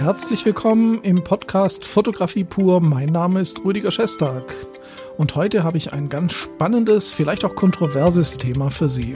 Herzlich willkommen im Podcast Fotografie pur. Mein Name ist Rüdiger Schestag und heute habe ich ein ganz spannendes, vielleicht auch kontroverses Thema für Sie.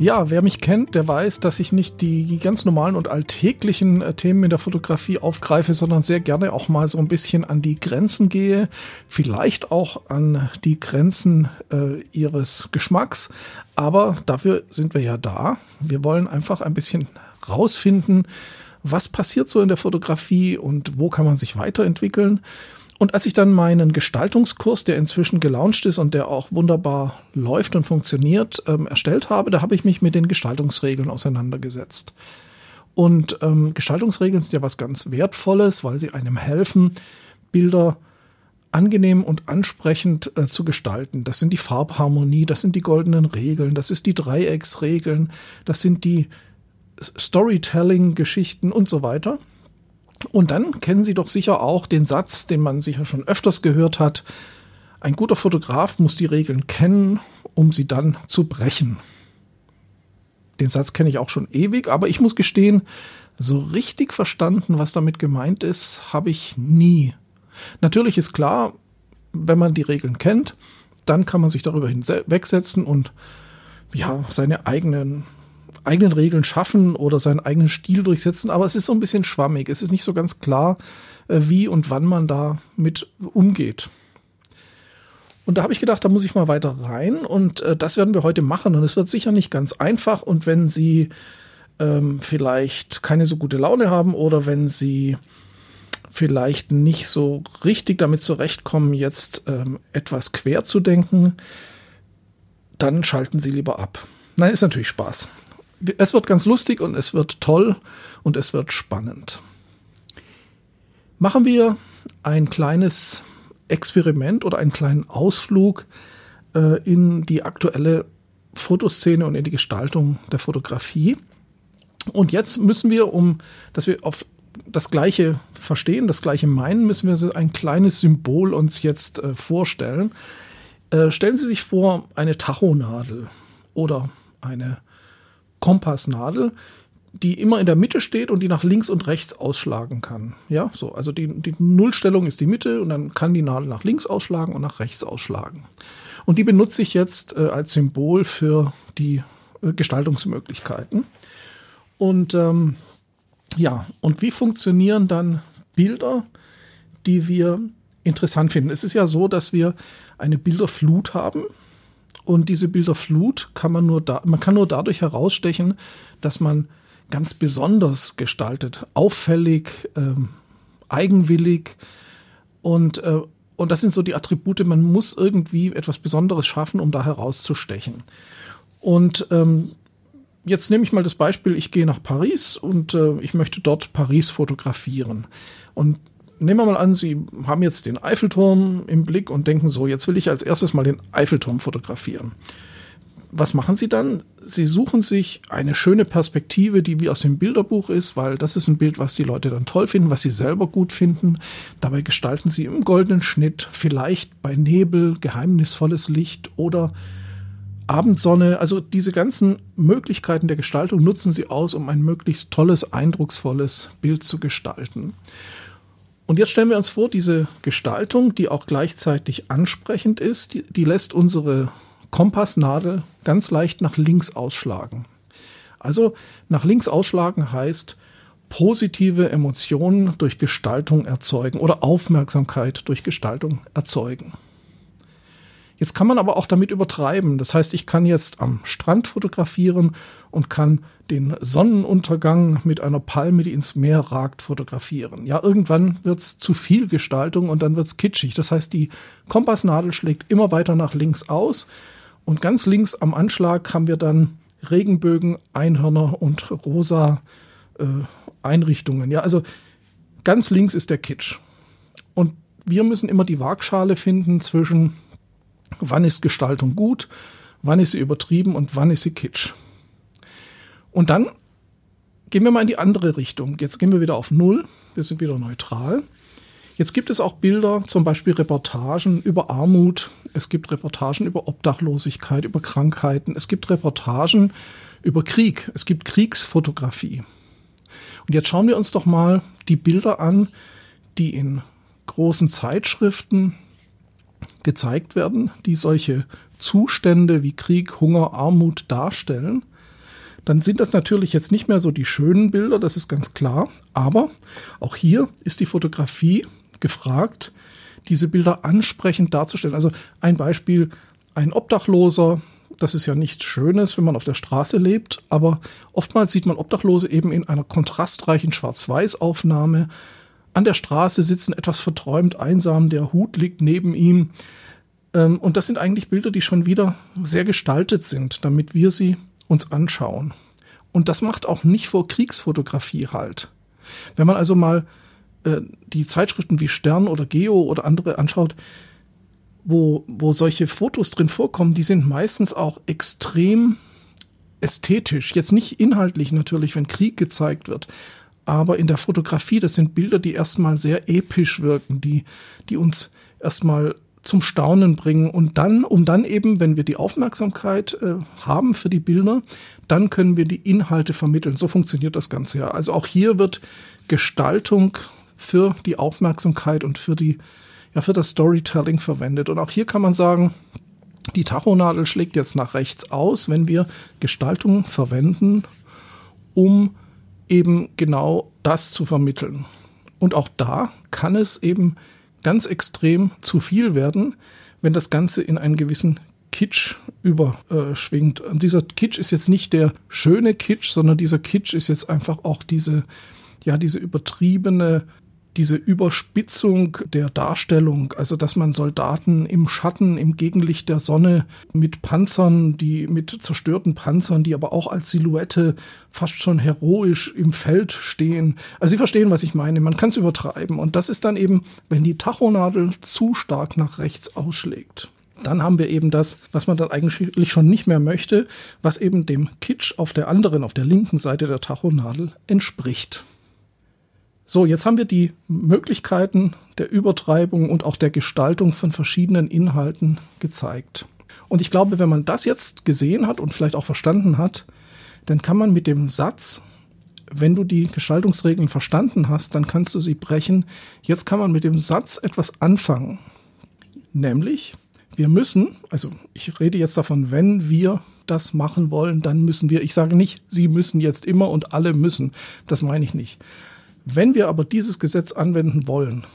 Ja, wer mich kennt, der weiß, dass ich nicht die ganz normalen und alltäglichen äh, Themen in der Fotografie aufgreife, sondern sehr gerne auch mal so ein bisschen an die Grenzen gehe, vielleicht auch an die Grenzen äh, ihres Geschmacks. Aber dafür sind wir ja da. Wir wollen einfach ein bisschen rausfinden, was passiert so in der Fotografie und wo kann man sich weiterentwickeln. Und als ich dann meinen Gestaltungskurs, der inzwischen gelauncht ist und der auch wunderbar läuft und funktioniert, ähm, erstellt habe, da habe ich mich mit den Gestaltungsregeln auseinandergesetzt. Und ähm, Gestaltungsregeln sind ja was ganz Wertvolles, weil sie einem helfen, Bilder angenehm und ansprechend äh, zu gestalten. Das sind die Farbharmonie, das sind die goldenen Regeln, das ist die Dreiecksregeln, das sind die Storytelling-Geschichten und so weiter. Und dann kennen Sie doch sicher auch den Satz, den man sicher schon öfters gehört hat. Ein guter Fotograf muss die Regeln kennen, um sie dann zu brechen. Den Satz kenne ich auch schon ewig, aber ich muss gestehen, so richtig verstanden, was damit gemeint ist, habe ich nie. Natürlich ist klar, wenn man die Regeln kennt, dann kann man sich darüber hinwegsetzen und ja, seine eigenen eigenen Regeln schaffen oder seinen eigenen Stil durchsetzen, aber es ist so ein bisschen schwammig. Es ist nicht so ganz klar, äh, wie und wann man da mit umgeht. Und da habe ich gedacht, da muss ich mal weiter rein und äh, das werden wir heute machen und es wird sicher nicht ganz einfach und wenn Sie ähm, vielleicht keine so gute Laune haben oder wenn Sie vielleicht nicht so richtig damit zurechtkommen, jetzt ähm, etwas quer zu denken, dann schalten Sie lieber ab. Nein, ist natürlich Spaß es wird ganz lustig und es wird toll und es wird spannend. Machen wir ein kleines Experiment oder einen kleinen Ausflug äh, in die aktuelle Fotoszene und in die Gestaltung der Fotografie. Und jetzt müssen wir, um dass wir auf das Gleiche verstehen, das Gleiche meinen, müssen wir ein kleines Symbol uns jetzt äh, vorstellen. Äh, stellen Sie sich vor, eine Tachonadel oder eine Kompassnadel, die immer in der Mitte steht und die nach links und rechts ausschlagen kann. Ja, so. Also die, die Nullstellung ist die Mitte und dann kann die Nadel nach links ausschlagen und nach rechts ausschlagen. Und die benutze ich jetzt äh, als Symbol für die äh, Gestaltungsmöglichkeiten. Und ähm, ja, und wie funktionieren dann Bilder, die wir interessant finden? Es ist ja so, dass wir eine Bilderflut haben. Und diese Bilderflut kann man nur da, man kann nur dadurch herausstechen, dass man ganz besonders gestaltet, auffällig, ähm, eigenwillig und äh, und das sind so die Attribute, man muss irgendwie etwas Besonderes schaffen, um da herauszustechen. Und ähm, jetzt nehme ich mal das Beispiel, ich gehe nach Paris und äh, ich möchte dort Paris fotografieren. Und nehmen wir mal an, Sie haben jetzt den Eiffelturm im Blick und denken so, jetzt will ich als erstes mal den Eiffelturm fotografieren. Was machen Sie dann? Sie suchen sich eine schöne Perspektive, die wie aus dem Bilderbuch ist, weil das ist ein Bild, was die Leute dann toll finden, was sie selber gut finden. Dabei gestalten Sie im goldenen Schnitt, vielleicht bei Nebel, geheimnisvolles Licht oder Abendsonne. Also diese ganzen Möglichkeiten der Gestaltung nutzen Sie aus, um ein möglichst tolles, eindrucksvolles Bild zu gestalten. Und jetzt stellen wir uns vor, diese Gestaltung, die auch gleichzeitig ansprechend ist, die, die lässt unsere Kompassnadel ganz leicht nach links ausschlagen. Also nach links ausschlagen heißt positive Emotionen durch Gestaltung erzeugen oder Aufmerksamkeit durch Gestaltung erzeugen. Jetzt kann man aber auch damit übertreiben. Das heißt, ich kann jetzt am Strand fotografieren und kann den Sonnenuntergang mit einer Palme, die ins Meer ragt, fotografieren. Ja, irgendwann wird's zu viel Gestaltung und dann wird's kitschig. Das heißt, die Kompassnadel schlägt immer weiter nach links aus und ganz links am Anschlag haben wir dann Regenbögen, Einhörner und rosa äh, Einrichtungen. Ja, also ganz links ist der Kitsch. Und wir müssen immer die Waagschale finden zwischen Wann ist Gestaltung gut? Wann ist sie übertrieben und wann ist sie kitsch? Und dann gehen wir mal in die andere Richtung. Jetzt gehen wir wieder auf Null. Wir sind wieder neutral. Jetzt gibt es auch Bilder, zum Beispiel Reportagen über Armut. Es gibt Reportagen über Obdachlosigkeit, über Krankheiten. Es gibt Reportagen über Krieg. Es gibt Kriegsfotografie. Und jetzt schauen wir uns doch mal die Bilder an, die in großen Zeitschriften gezeigt werden, die solche Zustände wie Krieg, Hunger, Armut darstellen dann sind das natürlich jetzt nicht mehr so die schönen Bilder, das ist ganz klar. Aber auch hier ist die Fotografie gefragt, diese Bilder ansprechend darzustellen. Also ein Beispiel, ein Obdachloser, das ist ja nichts Schönes, wenn man auf der Straße lebt, aber oftmals sieht man Obdachlose eben in einer kontrastreichen Schwarz-Weiß-Aufnahme. An der Straße sitzen etwas verträumt einsam, der Hut liegt neben ihm. Ähm, und das sind eigentlich Bilder, die schon wieder sehr gestaltet sind, damit wir sie uns anschauen. Und das macht auch nicht vor Kriegsfotografie halt. Wenn man also mal äh, die Zeitschriften wie Stern oder Geo oder andere anschaut, wo, wo solche Fotos drin vorkommen, die sind meistens auch extrem ästhetisch. Jetzt nicht inhaltlich natürlich, wenn Krieg gezeigt wird, aber in der Fotografie, das sind Bilder, die erstmal sehr episch wirken, die, die uns erstmal zum Staunen bringen und dann, um dann eben, wenn wir die Aufmerksamkeit äh, haben für die Bilder, dann können wir die Inhalte vermitteln. So funktioniert das Ganze ja. Also auch hier wird Gestaltung für die Aufmerksamkeit und für die, ja, für das Storytelling verwendet. Und auch hier kann man sagen, die Tachonadel schlägt jetzt nach rechts aus, wenn wir Gestaltung verwenden, um eben genau das zu vermitteln. Und auch da kann es eben ganz extrem zu viel werden, wenn das Ganze in einen gewissen Kitsch überschwingt. Und dieser Kitsch ist jetzt nicht der schöne Kitsch, sondern dieser Kitsch ist jetzt einfach auch diese, ja, diese übertriebene diese Überspitzung der Darstellung, also dass man Soldaten im Schatten, im Gegenlicht der Sonne mit Panzern, die mit zerstörten Panzern, die aber auch als Silhouette fast schon heroisch im Feld stehen. Also Sie verstehen, was ich meine. Man kann es übertreiben. Und das ist dann eben, wenn die Tachonadel zu stark nach rechts ausschlägt. Dann haben wir eben das, was man dann eigentlich schon nicht mehr möchte, was eben dem Kitsch auf der anderen, auf der linken Seite der Tachonadel entspricht. So, jetzt haben wir die Möglichkeiten der Übertreibung und auch der Gestaltung von verschiedenen Inhalten gezeigt. Und ich glaube, wenn man das jetzt gesehen hat und vielleicht auch verstanden hat, dann kann man mit dem Satz, wenn du die Gestaltungsregeln verstanden hast, dann kannst du sie brechen. Jetzt kann man mit dem Satz etwas anfangen. Nämlich, wir müssen, also ich rede jetzt davon, wenn wir das machen wollen, dann müssen wir, ich sage nicht, sie müssen jetzt immer und alle müssen, das meine ich nicht. Wenn wir aber dieses Gesetz anwenden wollen,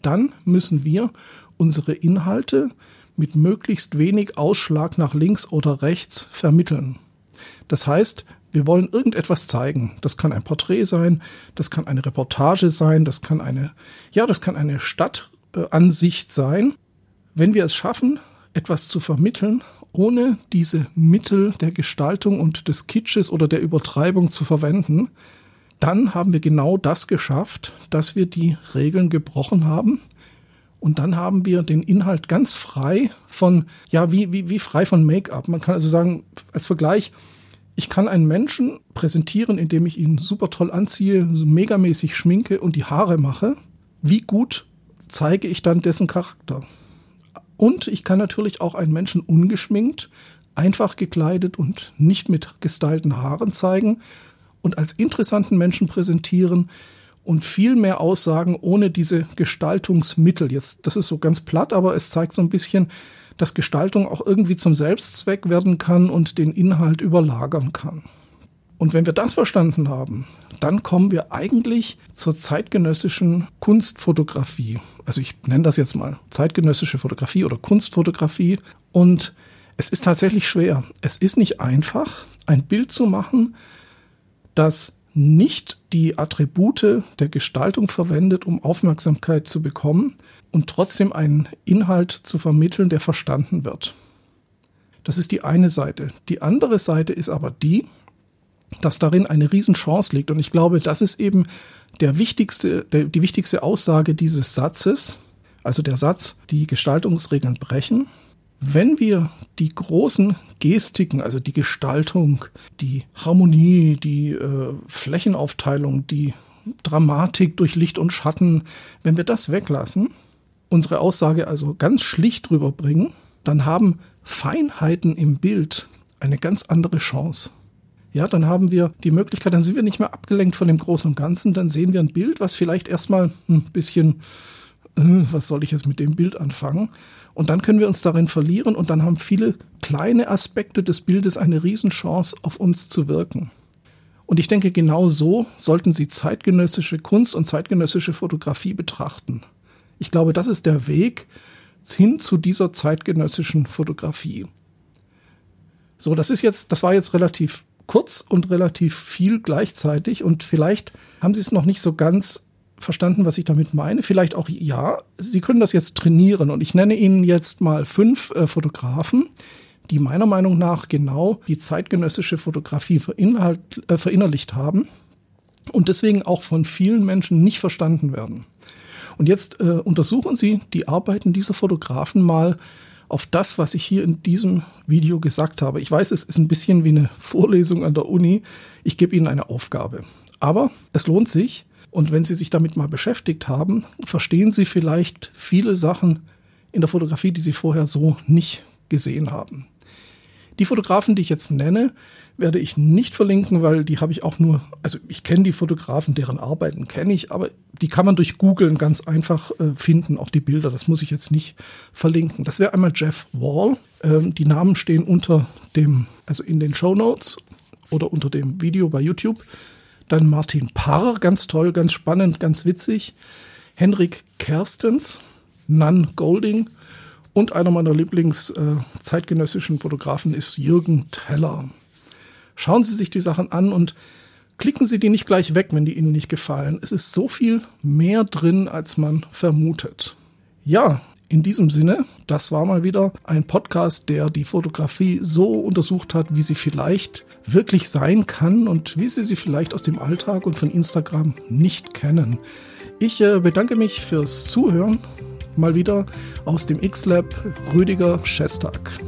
dann müssen wir unsere Inhalte mit möglichst wenig Ausschlag nach links oder rechts vermitteln. Das heißt, wir wollen irgendetwas zeigen. Das kann ein Porträt sein, das kann eine Reportage sein, das kann eine, ja, das kann eine Stadtansicht sein. Wenn wir es schaffen, etwas zu vermitteln, ohne diese Mittel der Gestaltung und des Kitsches oder der Übertreibung zu verwenden, dann haben wir genau das geschafft, dass wir die Regeln gebrochen haben. Und dann haben wir den Inhalt ganz frei von, ja, wie, wie, wie frei von Make-up. Man kann also sagen, als Vergleich, ich kann einen Menschen präsentieren, indem ich ihn super toll anziehe, megamäßig schminke und die Haare mache. Wie gut zeige ich dann dessen Charakter? Und ich kann natürlich auch einen Menschen ungeschminkt, einfach gekleidet und nicht mit gestylten Haaren zeigen und als interessanten Menschen präsentieren und viel mehr aussagen ohne diese Gestaltungsmittel. Jetzt, das ist so ganz platt, aber es zeigt so ein bisschen, dass Gestaltung auch irgendwie zum Selbstzweck werden kann und den Inhalt überlagern kann. Und wenn wir das verstanden haben, dann kommen wir eigentlich zur zeitgenössischen Kunstfotografie. Also ich nenne das jetzt mal zeitgenössische Fotografie oder Kunstfotografie. Und es ist tatsächlich schwer. Es ist nicht einfach, ein Bild zu machen, das nicht die Attribute der Gestaltung verwendet, um Aufmerksamkeit zu bekommen und trotzdem einen Inhalt zu vermitteln, der verstanden wird. Das ist die eine Seite. Die andere Seite ist aber die, dass darin eine Riesenchance liegt. Und ich glaube, das ist eben der wichtigste, der, die wichtigste Aussage dieses Satzes, also der Satz, die Gestaltungsregeln brechen, wenn wir die großen Gestiken, also die Gestaltung, die Harmonie, die äh, Flächenaufteilung, die Dramatik durch Licht und Schatten, wenn wir das weglassen, unsere Aussage also ganz schlicht drüber bringen, dann haben Feinheiten im Bild eine ganz andere Chance. Ja, dann haben wir die Möglichkeit, dann sind wir nicht mehr abgelenkt von dem Großen und Ganzen, dann sehen wir ein Bild, was vielleicht erstmal ein bisschen, was soll ich jetzt mit dem Bild anfangen? Und dann können wir uns darin verlieren und dann haben viele kleine Aspekte des Bildes eine Riesenchance, auf uns zu wirken. Und ich denke, genau so sollten Sie zeitgenössische Kunst und zeitgenössische Fotografie betrachten. Ich glaube, das ist der Weg hin zu dieser zeitgenössischen Fotografie. So, das ist jetzt, das war jetzt relativ kurz und relativ viel gleichzeitig und vielleicht haben Sie es noch nicht so ganz verstanden, was ich damit meine. Vielleicht auch ja, Sie können das jetzt trainieren und ich nenne Ihnen jetzt mal fünf äh, Fotografen, die meiner Meinung nach genau die zeitgenössische Fotografie äh, verinnerlicht haben und deswegen auch von vielen Menschen nicht verstanden werden. Und jetzt äh, untersuchen Sie die Arbeiten dieser Fotografen mal auf das, was ich hier in diesem Video gesagt habe. Ich weiß, es ist ein bisschen wie eine Vorlesung an der Uni. Ich gebe Ihnen eine Aufgabe. Aber es lohnt sich. Und wenn Sie sich damit mal beschäftigt haben, verstehen Sie vielleicht viele Sachen in der Fotografie, die Sie vorher so nicht gesehen haben. Die Fotografen, die ich jetzt nenne, werde ich nicht verlinken, weil die habe ich auch nur, also ich kenne die Fotografen, deren Arbeiten kenne ich, aber die kann man durch Googlen ganz einfach äh, finden, auch die Bilder, das muss ich jetzt nicht verlinken. Das wäre einmal Jeff Wall. Ähm, die Namen stehen unter dem, also in den Show Notes oder unter dem Video bei YouTube. Dann Martin Parr, ganz toll, ganz spannend, ganz witzig. Henrik Kerstens, Nan Golding und einer meiner Lieblings-zeitgenössischen äh, Fotografen ist Jürgen Teller. Schauen Sie sich die Sachen an und klicken Sie die nicht gleich weg, wenn die Ihnen nicht gefallen. Es ist so viel mehr drin, als man vermutet. Ja, in diesem Sinne, das war mal wieder ein Podcast, der die Fotografie so untersucht hat, wie sie vielleicht wirklich sein kann und wie Sie sie vielleicht aus dem Alltag und von Instagram nicht kennen. Ich äh, bedanke mich fürs Zuhören mal wieder aus dem X-Lab Rüdiger Schestag.